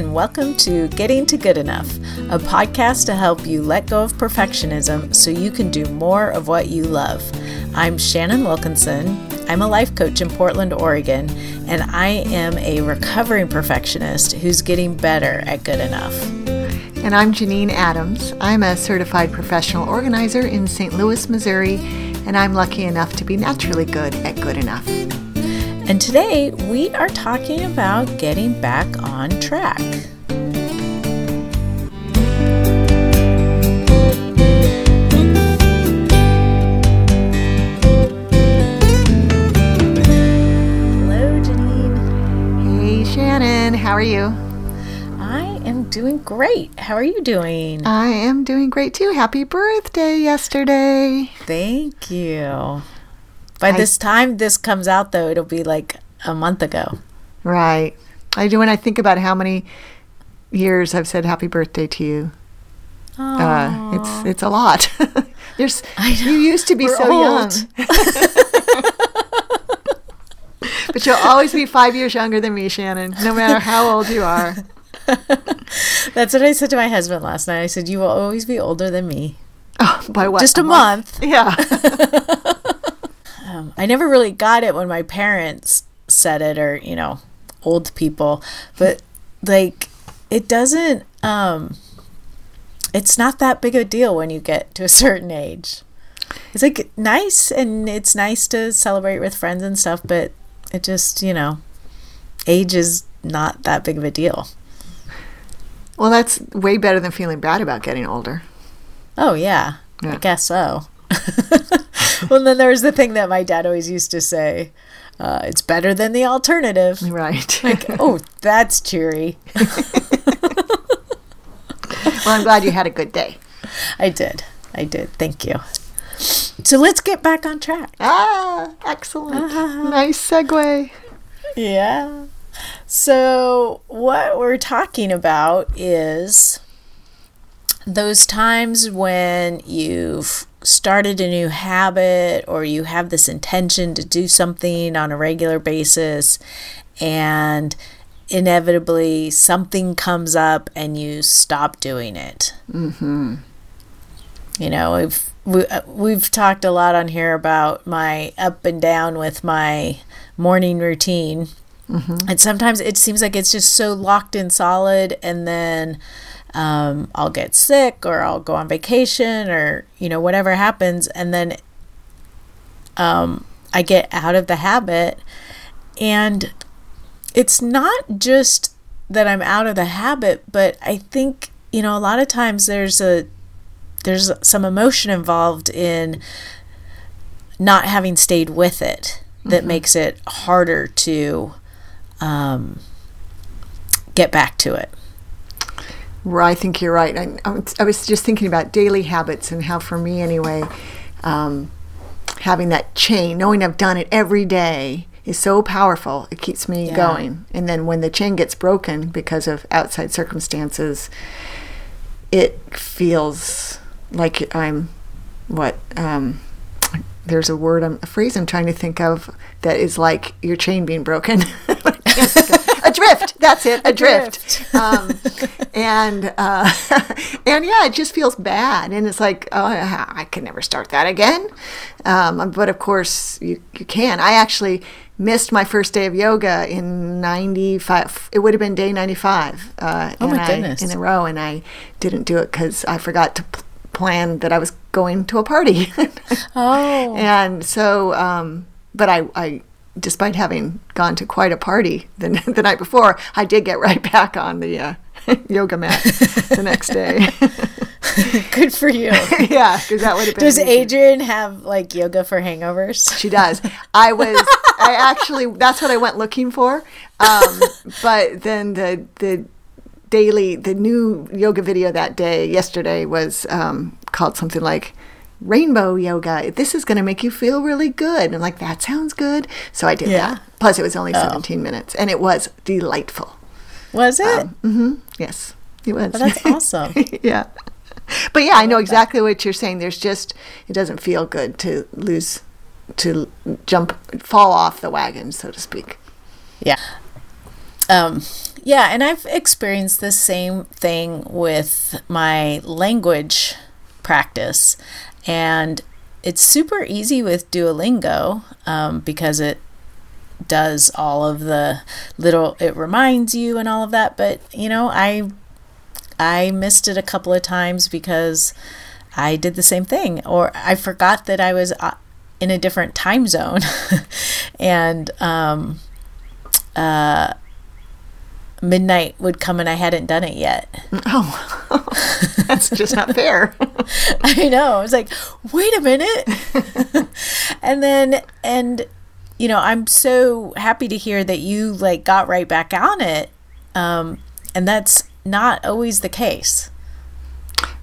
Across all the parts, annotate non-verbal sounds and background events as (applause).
and welcome to Getting to Good Enough, a podcast to help you let go of perfectionism so you can do more of what you love. I'm Shannon Wilkinson. I'm a life coach in Portland, Oregon, and I am a recovering perfectionist who's getting better at good enough. And I'm Janine Adams. I'm a certified professional organizer in St. Louis, Missouri, and I'm lucky enough to be naturally good at good enough. And today we are talking about getting back on track. Hello, Janine. Hey, Shannon, how are you? I am doing great. How are you doing? I am doing great too. Happy birthday yesterday. Thank you. By I- this time this comes out, though, it'll be like a month ago. Right. I do when I think about how many years I've said happy birthday to you. Uh, it's it's a lot. (laughs) There's you used to be We're so old. young. (laughs) but you'll always be 5 years younger than me, Shannon, no matter how old you are. (laughs) That's what I said to my husband last night. I said, You will always be older than me. Oh, by what? Just a month. Yeah. Um, I never really got it when my parents said it or, you know, old people. But like it doesn't um it's not that big a deal when you get to a certain age. It's like nice and it's nice to celebrate with friends and stuff, but it just, you know, age is not that big of a deal. Well, that's way better than feeling bad about getting older. Oh yeah, I guess so. (laughs) (laughs) well, then there's the thing that my dad always used to say: uh, "It's better than the alternative." Right. (laughs) Like, oh, that's cheery. (laughs) well, I'm glad you had a good day. I did, I did. Thank you. So let's get back on track. Ah, excellent. Nice segue. Yeah. So what we're talking about is those times when you've started a new habit or you have this intention to do something on a regular basis and inevitably something comes up and you stop doing it. Mm-hmm. You know, we've we, uh, we've talked a lot on here about my up and down with my morning routine. And sometimes it seems like it's just so locked in solid, and then um, I'll get sick or I'll go on vacation or, you know, whatever happens. And then um, I get out of the habit. And it's not just that I'm out of the habit, but I think, you know, a lot of times there's a, there's some emotion involved in not having stayed with it that makes it harder to um, get back to it. I think you're right. I, I was- I was just thinking about daily habits and how, for me anyway, um, having that chain, knowing I've done it every day, is so powerful. It keeps me Yeah. going. And then when the chain gets broken because of outside circumstances, it feels like I'm what um, there's a word I'm a phrase I'm trying to think of that is like your chain being broken. (laughs) (laughs) That's it. Adrift. um, and uh, (laughs) and yeah, it just feels bad, and it's like oh, I can never start that again. Um, but of course, you you can. I actually missed my first day of yoga in 95 it would have been day 95 uh, Oh my and I- goodness. in a row and i didn't do it because i forgot to p- plan that i was going to a party (laughs) Oh. and so um, but I, I despite having gone to quite a party the, (laughs) the night before i did get right back on the uh, (laughs) yoga mat the next day (laughs) Good for you. yeah because that would have been Does easy. Adriene have like yoga for hangovers? She does. I was. I actually. That's what I went looking for. Um, but then the the daily the new yoga video that day yesterday was um, called something like rainbow yoga. This is going to make you feel really good. And like that sounds good. So I did Yeah. that. Plus, it was only 17 minutes, and it was delightful. Was it? mm-hmm. Yes, it was. Oh, that's (laughs) awesome. yeah. But yeah, I know exactly what you're saying. There's just it doesn't feel good to lose to jump fall off the wagon, so to speak. Yeah. um, yeah, and I've experienced the same thing with my language practice, and it's super easy with Duolingo um, because it does all of the little it reminds you and all of that but you know i i missed it a couple of times because i did the same thing or i forgot that i was uh, in a different time zone (laughs) and um uh midnight would come and I hadn't done it yet. (laughs) Oh, (laughs) that's just not fair. (laughs) I know. I was like, wait a minute. (laughs) and then, and, you know, I'm so happy to hear that you like got right back on it. Um, and that's not always the case.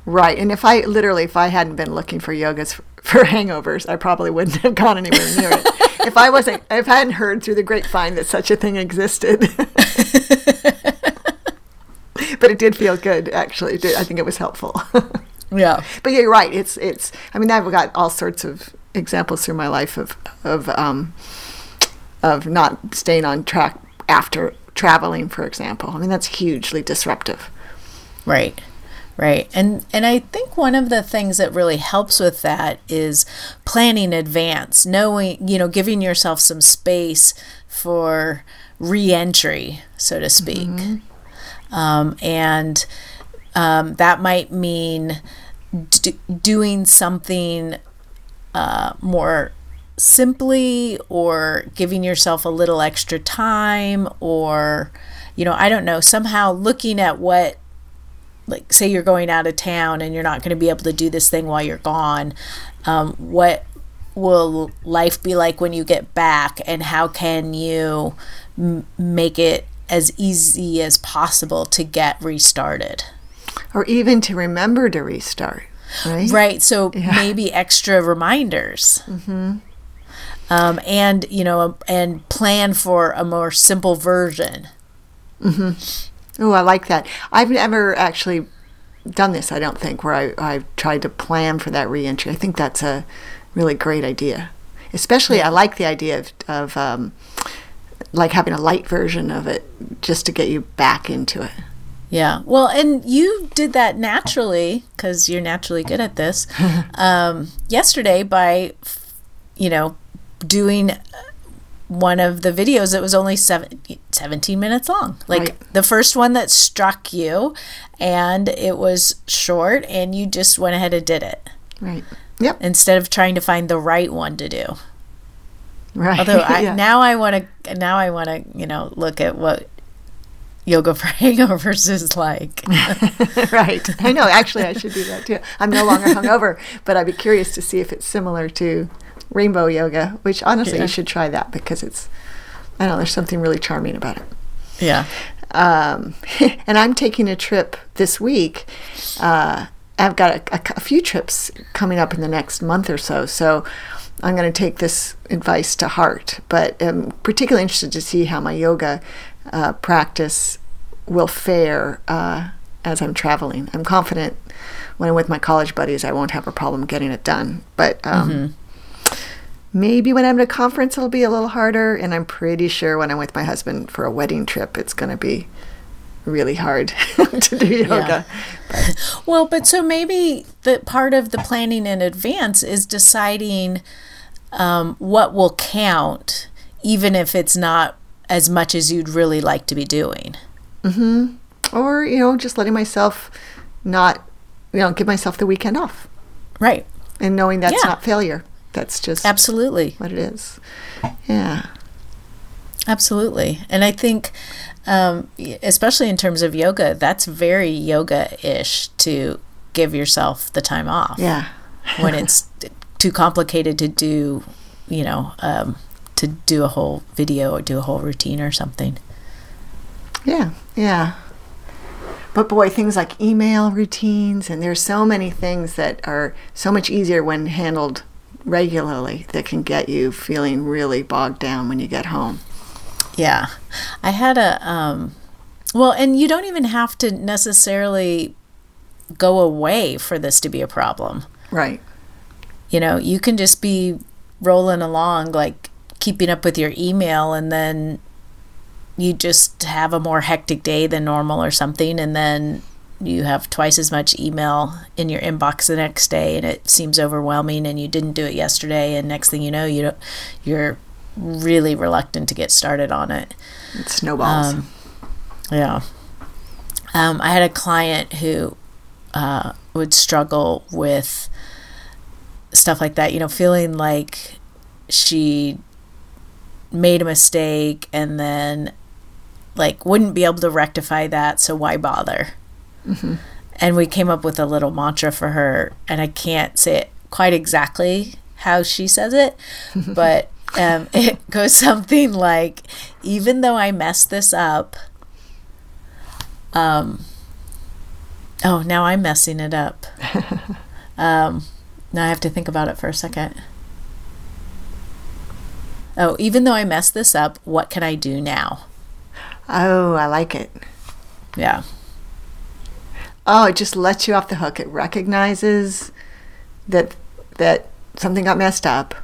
Right. And if I literally, if I hadn't been looking for yogas for, (laughs) hangovers, I probably wouldn't have gone anywhere near it. if I wasn't, if I hadn't heard through the grapevine that such a thing existed. (laughs) but it did feel good, actually. I think it was helpful. (laughs) yeah. But yeah, you're right. It's, it's, I mean, I've got all sorts of examples through my life of, of, um, of not staying on track after traveling, for example. I mean, that's hugely disruptive. Right. Right. And and I think one of the things that really helps with that is planning advance, knowing, you know, giving yourself some space for re-entry, so to speak. Mm-hmm. Um, and um, that might mean d- doing something uh, more simply or giving yourself a little extra time or you know i don't know somehow looking at what like say you're going out of town and you're not going to be able to do this thing while you're gone um, what will life be like when you get back and how can you m- make it as easy as possible to get restarted or even to remember to restart right right so yeah. maybe extra reminders mm-hmm. um, and you know and plan for a more simple version mm-hmm. Oh, I like that. I've never actually done this, I don't think, where I, I've tried to plan for that reentry. I think that's a really great idea. Especially, I like the idea of, of um, like having a light version of it just to get you back into it. Yeah. Well, and you did that naturally because you're naturally good at this (laughs) um, yesterday by, you know, doing one of the videos that was only seven, 17 minutes long. Like right. the first one that struck you, and it was short, and you just went ahead and did it. Right. Yep. Instead of trying to find the right one to do. Right. Although (laughs) I, yeah. now I want to now I want to you know look at what yoga (laughs) for hangovers is like. (laughs) right. I know. Actually, I should do that too. I'm no longer hungover, but I'd be curious to see if it's similar to rainbow yoga, which honestly yeah. you should try that because it's I don't know, there's something really charming about it. Yeah. Um, and I'm taking a trip this week. Uh, I've got a, a, a, few trips coming up in the next month or so, so I'm going to take this advice to heart. But I'm particularly interested to see how my yoga uh, practice will fare uh, as I'm traveling. I'm confident when I'm with my college buddies, I won't have a problem getting it done. But um, mm-hmm Maybe when I'm at a conference, it'll be a little harder. And I'm pretty sure when I'm with my husband for a wedding trip, it's going to be really hard (laughs) to do yoga. Yeah. Well, but so maybe the part of the planning in advance is deciding um, what will count, even if it's not as much as you'd really like to be doing. Mm-hmm. Or, you know, just letting myself not, you know, give myself the weekend off. Right. And knowing that's yeah. not failure. That's just absolutely what it is. Yeah. Absolutely. And I think, um, especially in terms of yoga, that's very yoga ish to give yourself the time off. Yeah. when it's too complicated to do, you know, um, to do a whole video or do a whole routine or something. Yeah. Yeah. But boy, things like email routines, and there's so many things that are so much easier when handled regularly that can get you feeling really bogged down when you get home. Yeah. I had a, um, well, and you don't even have to necessarily go away for this to be a problem. Right. You know, you can just be rolling along, like keeping up with your email, and then you just have a more hectic day than normal or something, and then you have twice as much email in your inbox the next day and it seems overwhelming and you didn't do it yesterday and next thing you know you don't, you're really reluctant to get started on it. It snowballs. Um, yeah. Um, i had a client who uh, would struggle with stuff like that you know feeling like she made a mistake and then like wouldn't be able to rectify that so why bother? Mm-hmm. And we came up with a little mantra for her, and I can't say it quite exactly how she says it, (laughs) but um, (laughs) it goes something like, "Even though I messed this up, um, oh, now I'm messing it up. (laughs) um, now I have to think about it for a second. Oh, even though I messed this up, what can I do now? Oh, I like it. Yeah. Oh, it just lets you off the hook. It recognizes that that something got messed up.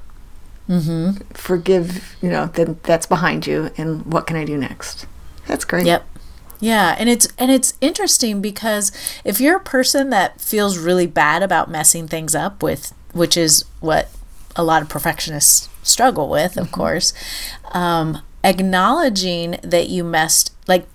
Mm-hmm. Forgive, you know, then that's behind you, and what can I do next? That's great. Yep. Yeah, and it's and it's interesting because if you're a person that feels really bad about messing things up with, which is what a lot of perfectionists struggle with, of mm-hmm. course, um, acknowledging that you messed like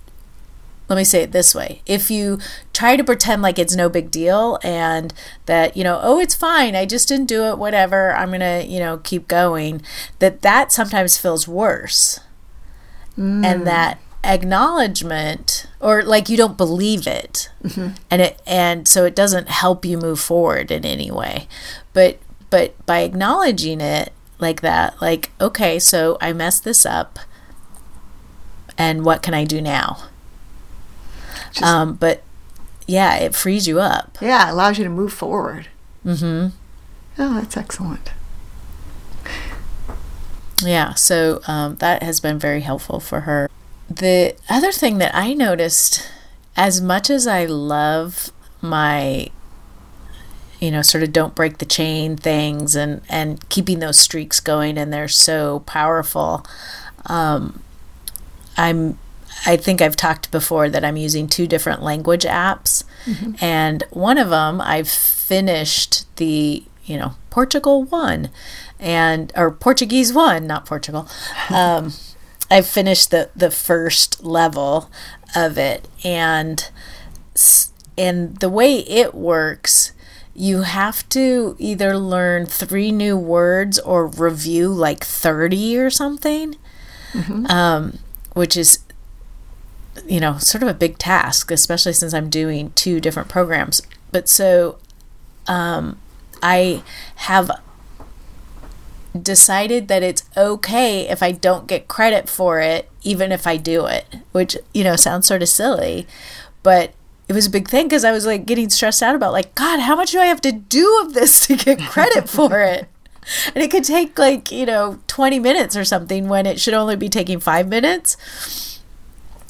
let me say it this way. If you try to pretend like it's no big deal and that you know oh it's fine i just didn't do it whatever i'm gonna you know keep going that that sometimes feels worse. Mm. and that acknowledgement or like you don't believe it. Mm-hmm. and it and so it doesn't help you move forward in any way. But but by acknowledging it like that like okay so i messed this up and what can i do now um, but yeah, it frees you up. Yeah, it allows you to move forward. Mm-hmm. Oh, that's excellent. Yeah, so um, that has been very helpful for her. The other thing that I noticed, as much as I love my, you know, sort of don't break the chain things and and keeping those streaks going, and they're so powerful. Um, I'm I think I've talked before that I'm using two different language apps, mm-hmm. and one of them I've finished the you know Portugal one, and or Portuguese one, not Portugal. (laughs) Um, I've finished the the first level of it, and and the way it works you have to either learn three new words or review like 30 or something mm-hmm. um, which is you know, sort of a big task, especially since I'm doing two different programs. But so um, I have decided that it's okay if I don't get credit for it, even if I do it, which, you know, sounds sort of silly. But it was a big thing because I was like getting stressed out about, like, God, how much do I have to do of this to get (laughs) credit for it? And it could take like, you know, 20 minutes or something when it should only be taking five minutes.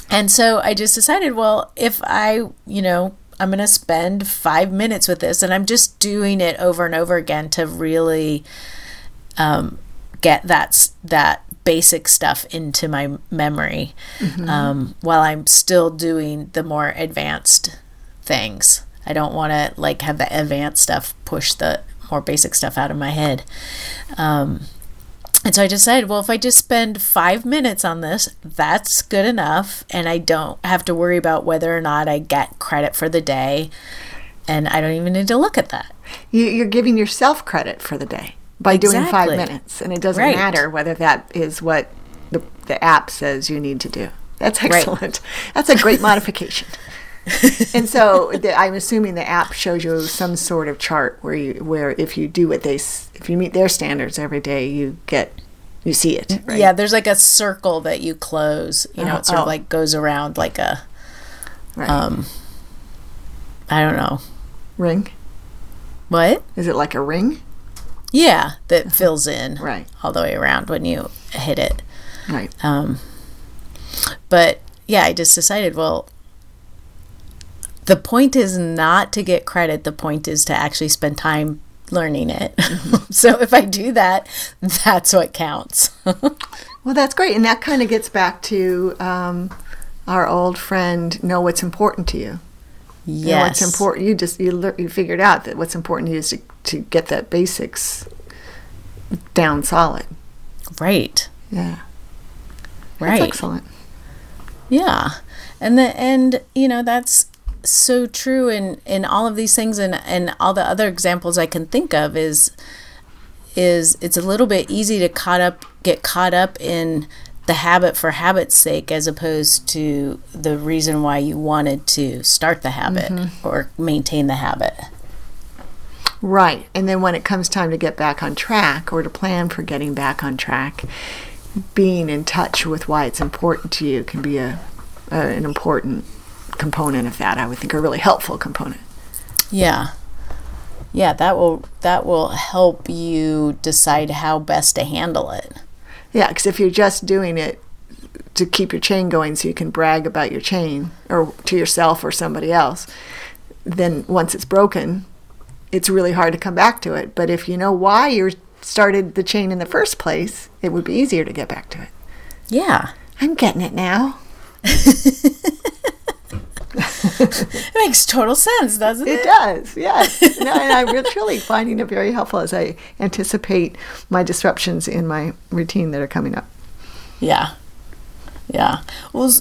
And so I just decided, well, if I, you know, I'm going to spend five minutes with this and I'm just doing it over and over again to really um, get that, that basic stuff into my memory mm-hmm. um, while I'm still doing the more advanced things. I don't want to like have the advanced stuff push the more basic stuff out of my head. Um, and so I decided, well, if I just spend five minutes on this, that's good enough. And I don't have to worry about whether or not I get credit for the day. And I don't even need to look at that. You're giving yourself credit for the day by exactly. doing five minutes. And it doesn't right. matter whether that is what the, the app says you need to do. That's excellent. Right. That's a great modification. (laughs) (laughs) and so the, I'm assuming the app shows you some sort of chart where you where if you do what they if you meet their standards every day, you get you see it. Right? Yeah, there's like a circle that you close. You know, uh, it sort oh. of like goes around like a right. um I don't know ring. What is it like a ring? Yeah, that fills in right all the way around when you hit it. Right. Um, but yeah, I just decided, well, the point is not to get credit, the point is to actually spend time learning it. Mm-hmm. (laughs) so if I do that, that's what counts. (laughs) Well, that's great, and that kind of gets back to um, our old friend. Know what's important to you. Yes. You know what's important. You just you lear- you figured out that what's important to you is to, to get that basics down solid. Right. Yeah, Right. that's excellent. Yeah. And the and you know that's so true in in all of these things and and all the other examples I can think of is is it's a little bit easy to caught up get caught up in the habit for habit's sake as opposed to the reason why you wanted to start the habit mm-hmm. or maintain the habit. Right, and then when it comes time to get back on track or to plan for getting back on track, being in touch with why it's important to you can be a, a an important component of that. I would think a really helpful component. Yeah. Yeah, that will that will help you decide how best to handle it. Yeah, because if you're just doing it to keep your chain going so you can brag about your chain or to yourself or somebody else, then once it's broken, it's really hard to come back to it. But if you know why you started the chain in the first place, it would be easier to get back to it. Yeah. I'm getting it now. (laughs) It makes total sense, doesn't it? It does, yes. (laughs) no, and I'm really finding it very helpful as I anticipate my disruptions in my routine that are coming up. Yeah. Yeah. Well,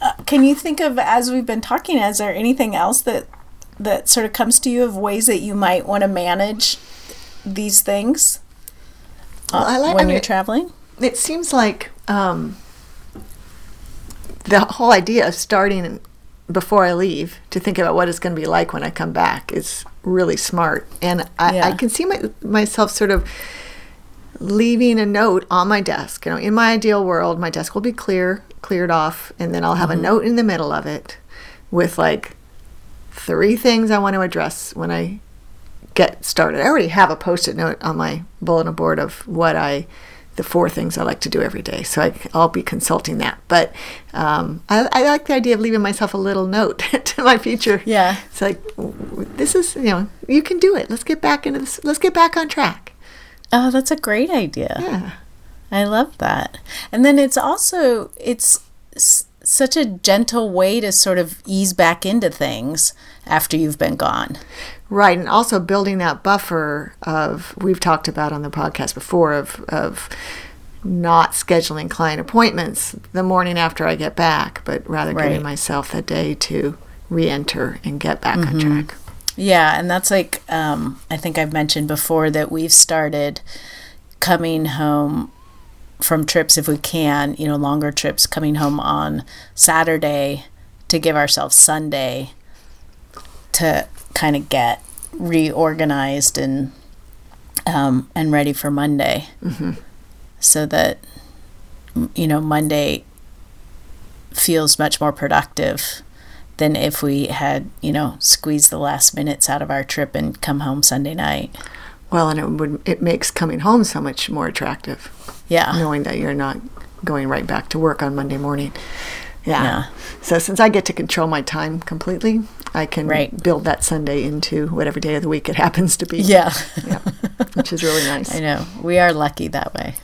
uh, can you think of as we've been talking? Is there anything else that that sort of comes to you of ways that you might want to manage these things uh, Well, I like- when I you're traveling? It seems like um, the whole idea of starting before I leave to think about what it's going to be like when I come back is really smart. And I, I can see my, myself sort of leaving a note on my desk. You know, in my ideal world, my desk will be clear, cleared off, and then I'll have a mm-hmm. note in the middle of it with like three things I want to address when I get started. I already have a post-it note on my bulletin board of what I, the four things I like to do every day. So I, I'll be consulting that. But um, I, I like the idea of leaving myself a little note (laughs) to my future. Yeah. It's like this is you know you can do it. Let's get back into this. Let's get back on track. Oh, that's a great idea. Yeah. I love that. And then it's also it's s- such a gentle way to sort of ease back into things after you've been gone. Right, and also building that buffer of we've talked about on the podcast before of of not scheduling client appointments the morning after I get back, but rather Right. giving myself the day to re-enter and get back on track. Yeah, and that's like um, I think I've mentioned before that we've started coming home from trips if we can, you know, longer trips, coming home on Saturday to give ourselves Sunday to kind of get reorganized and um, and ready for Monday, so that you know Monday feels much more productive than if we had, you know, squeezed the last minutes out of our trip and come home Sunday night. Well, and it would it makes coming home so much more attractive, Yeah. knowing that you're not going right back to work on Monday morning. Yeah. Yeah. So since I get to control my time completely, I can Right. build that Sunday into whatever day of the week it happens to be. (laughs) Yeah. Yeah. Which is really nice. I know. We are lucky that way.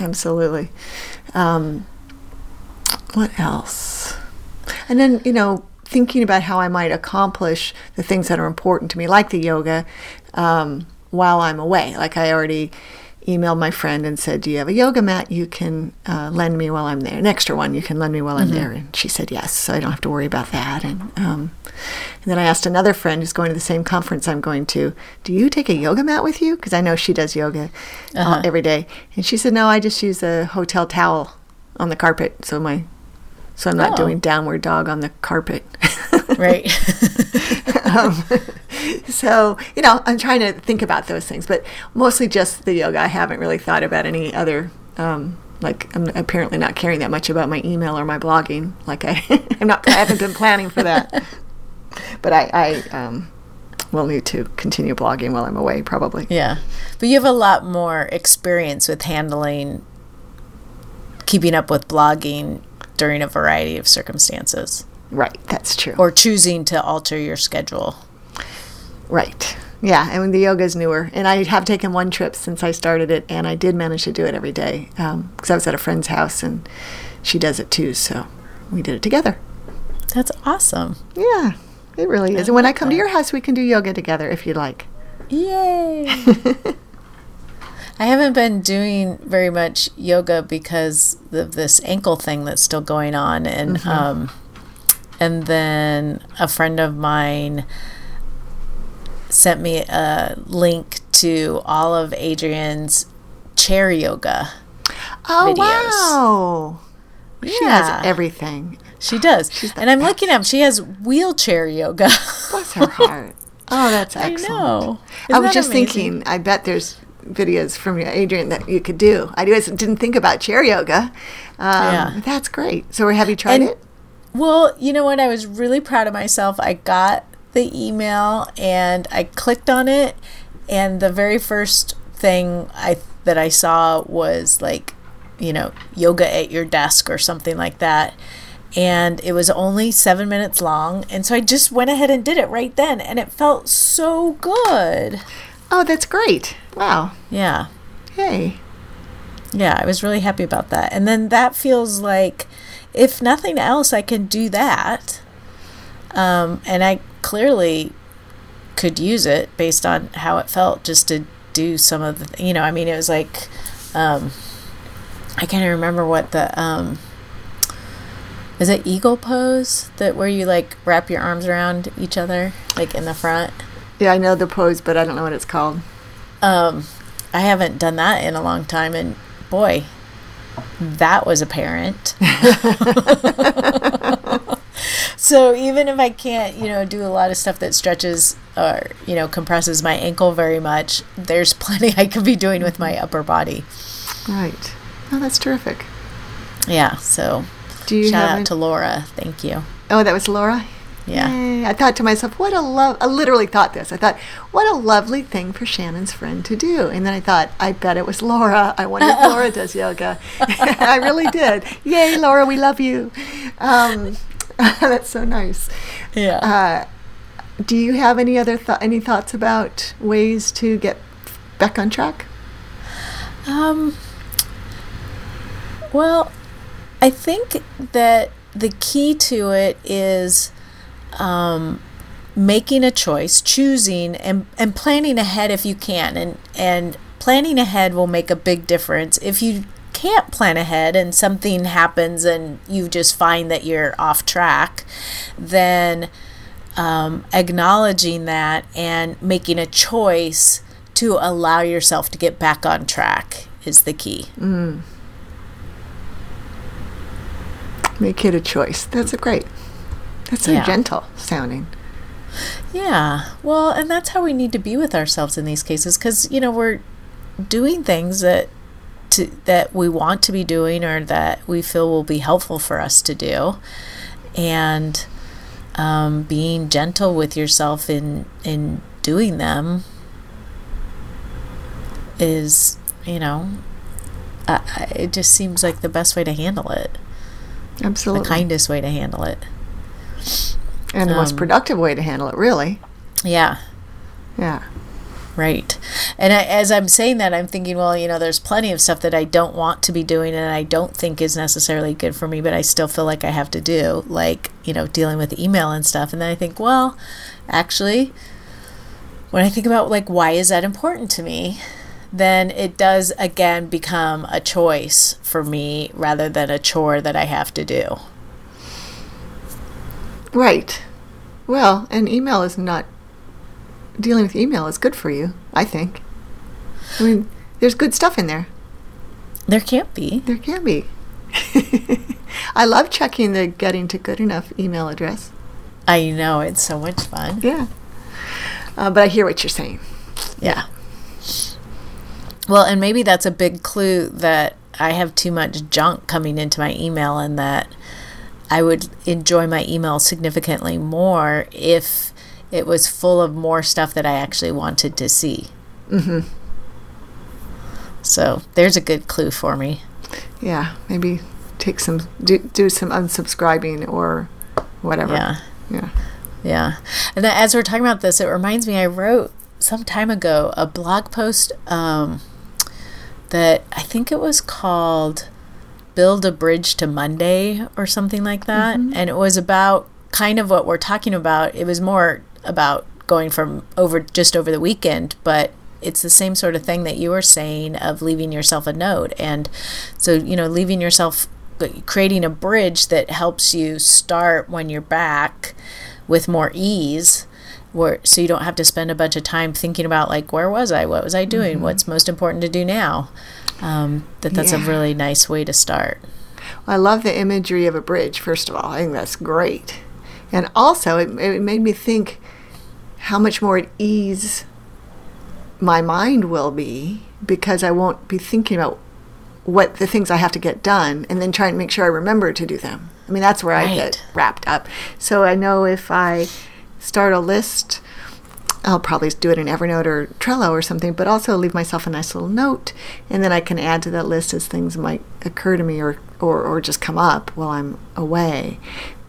Absolutely. Um, what else? And then, you know, thinking about how I might accomplish the things that are important to me, like the yoga, um, while I'm away. Like I already emailed my friend and said, Do you have a yoga mat you can uh, lend me while I'm there? An extra one you can lend me while I'm there. And she said yes, so I don't have to worry about that. And, um, and then I asked another friend who's going to the same conference I'm going to, Do you take a yoga mat with you? Because I know she does yoga uh, every day. And she said, No, I just use a hotel towel on the carpet. So my so I'm not Oh. doing downward dog on the carpet. (laughs) Right. (laughs) um, so you know i'm trying to think about those things but mostly just the yoga. I haven't really thought about any other um, like i'm apparently not caring that much about my email or my blogging. Like i (laughs) i'm not i haven't been planning for that. (laughs) But i i um, will need to continue blogging while i'm away probably. Yeah. But you have a lot more experience with handling keeping up with blogging during a variety of circumstances right that's true or choosing to alter your schedule. right Yeah, I and the yoga is newer, and I have taken one trip since I started it, and I did manage to do it every day because I was at a friend's house and she does it too, so we did it together. That's awesome. Yeah, it really is. I and when I come to your house, we can do yoga together if you'd like. Yay! (laughs) I haven't been doing very much yoga because of this ankle thing that's still going on, and um, and then a friend of mine sent me a link to all of Adriene's chair yoga. Oh Videos. wow! She Yeah. has everything. She does, and I'm looking at up. She has wheelchair yoga. Bless her heart. Oh, that's (laughs) I excellent. know. I Isn't was just amazing? thinking. I bet there's videos from you, Adriene that you could do. I didn't think about chair yoga. Um, Yeah. That's great. So, have you tried And- it? Well, you know what? I was really proud of myself. I got the email and I clicked on it, and the very first thing I that I saw was like, you know, yoga at your desk or something like that. And it was only seven minutes long, and so I just went ahead and did it right then, and it felt so good. Oh, that's great. Wow. Yeah, Hey. Yeah, I was really happy about that. And then that feels like, if nothing else, I can do that. Um, and I clearly could use it based on how it felt just to do some of the, you know, I mean, it was like, um, I can't even remember what the, um, is it eagle pose that where you like wrap your arms around each other, like in the front? Yeah, I know the pose, but I don't know what it's called. Um, I haven't done that in a long time, and boy, that was apparent. (laughs) so even if I can't, you know, do a lot of stuff that stretches or you know compresses my ankle very much, there's plenty I could be doing with my mm-hmm. upper body. Right. Oh, that's terrific. Yeah. So Do you shout out any- to Laura. Thank you. Oh, that was Laura? Yeah. Yay. I thought to myself, what a love. I literally thought this. I thought, what a lovely thing for Shannon's friend to do. And then I thought, I bet it was Laura. I wonder if (laughs) Laura does yoga. (laughs) I really did. Yay, Laura, we love you. Um, (laughs) that's so nice. Yeah. Uh, do you have any other th- any thoughts about ways to get back on track? Um, well, I think that the key to it is um, making a choice, choosing, and, and planning ahead if you can. And, and planning ahead will make a big difference. If you can't plan ahead and something happens and you just find that you're off track, then um, acknowledging that and making a choice to allow yourself to get back on track is the key. Make it a choice. That's a great. That's so Yeah. gentle sounding. Yeah. Well, and that's how we need to be with ourselves in these cases cuz you know, we're doing things that to that we want to be doing or that we feel will be helpful for us to do. And um, being gentle with yourself in in doing them is, you know, uh, it just seems like the best way to handle it, Absolutely. the kindest way to handle it. And the most um, productive way to handle it, really. Yeah. Yeah. Right. And I, as I'm saying that, I'm thinking, well, you know, there's plenty of stuff that I don't want to be doing and I don't think is necessarily good for me, but I still feel like I have to do, like, you know, dealing with email and stuff. And then I think, well, actually, when I think about, like, why is that important to me? Then it does again become a choice for me rather than a chore that I have to do. Right. Well, and email is not dealing with email is good for you, I think. I mean, there's good stuff in there. There can't be. There can be. (laughs) I love checking the getting to good enough email address. I know, it's so much fun. Yeah. Uh, but I hear what you're saying. Yeah. Well, and maybe that's a big clue that I have too much junk coming into my email and that I would enjoy my email significantly more if it was full of more stuff that I actually wanted to see. hmm So there's a good clue for me. Yeah. Maybe take some do, do some unsubscribing or whatever. Yeah. Yeah. Yeah. And then as we're talking about this, it reminds me I wrote some time ago a blog post um, that I think it was called Build a Bridge to Monday or something like that. Mm-hmm. And it was about kind of what we're talking about. It was more about going from over just over the weekend, but it's the same sort of thing that you were saying of leaving yourself a note. And so, you know, leaving yourself creating a bridge that helps you start when you're back with more ease where so you don't have to spend a bunch of time thinking about like where was i what was i doing mm-hmm. what's most important to do now um, that that's a really nice way to start I love the imagery of a bridge, first of all. I think that's great. And also, it, it made me think how much more at ease my mind will be because I won't be thinking about what the things I have to get done and then try and make sure I remember to do them. I mean, that's where I get wrapped up. So I know if I start a list, I'll probably do it in Evernote or Trello or something, but also leave myself a nice little note, and then I can add to that list as things might occur to me or, or, or just come up while I'm away.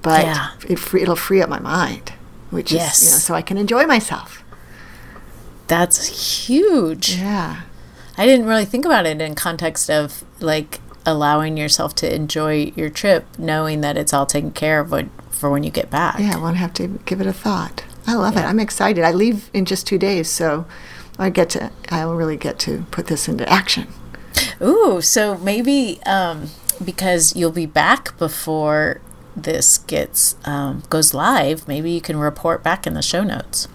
But Yeah. it free, it'll free up my mind, which Yes. is, you know, so I can enjoy myself. that's huge Yeah. i didn't really think about it in context of like allowing yourself to enjoy your trip knowing that it's all taken care of for when you get back Yeah, I won't have to give it a thought. I love it. I'm excited. I leave in just two days, so I get to, I'll really get to put this into action. Ooh, so maybe um, because you'll be back before this gets um, goes live, maybe you can report back in the show notes.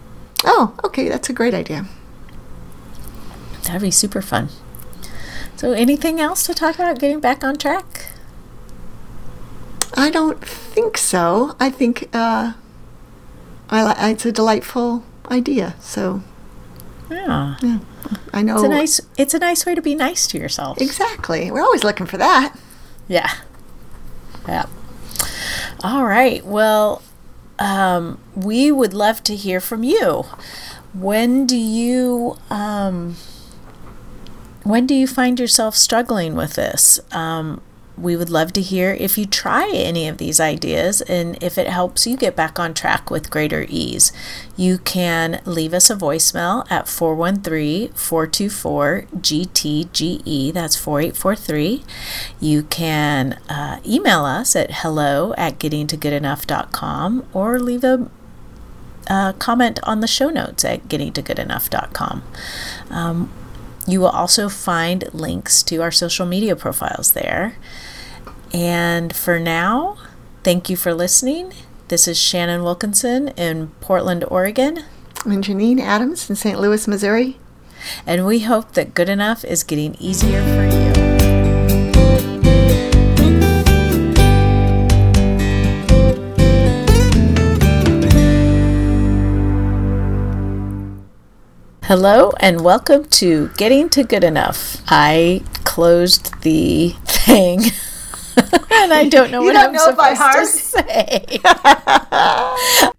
Oh, okay. That's a great idea. That'd be super fun. So, anything else to talk about getting back on track? I don't think so. I think uh, I, li- it's a delightful idea. So Yeah, I know it's a nice it's a nice way to be nice to yourself. exactly. We're always looking for that. Yeah, yeah. All right. Well, um, we would love to hear from you. When do you um, when do you find yourself struggling with this? Um, we would love to hear if you try any of these ideas and if it helps you get back on track with greater ease. You can leave us a voicemail at 413 424 GTGE. That's 4843. You can uh, email us at hello at gettingtogoodenough.com or leave a uh, comment on the show notes at gettingtogoodenough.com. Um, you will also find links to our social media profiles there. And for now, thank you for listening. This is Shannon Wilkinson in Portland, Oregon, And Janine Adams in St. Louis, Missouri. and we hope that good enough is getting easier for you. Hello and welcome to Getting to Good Enough. I closed the (laughs) thing (laughs) and I don't know You what don't I'm know supposed to say. (laughs)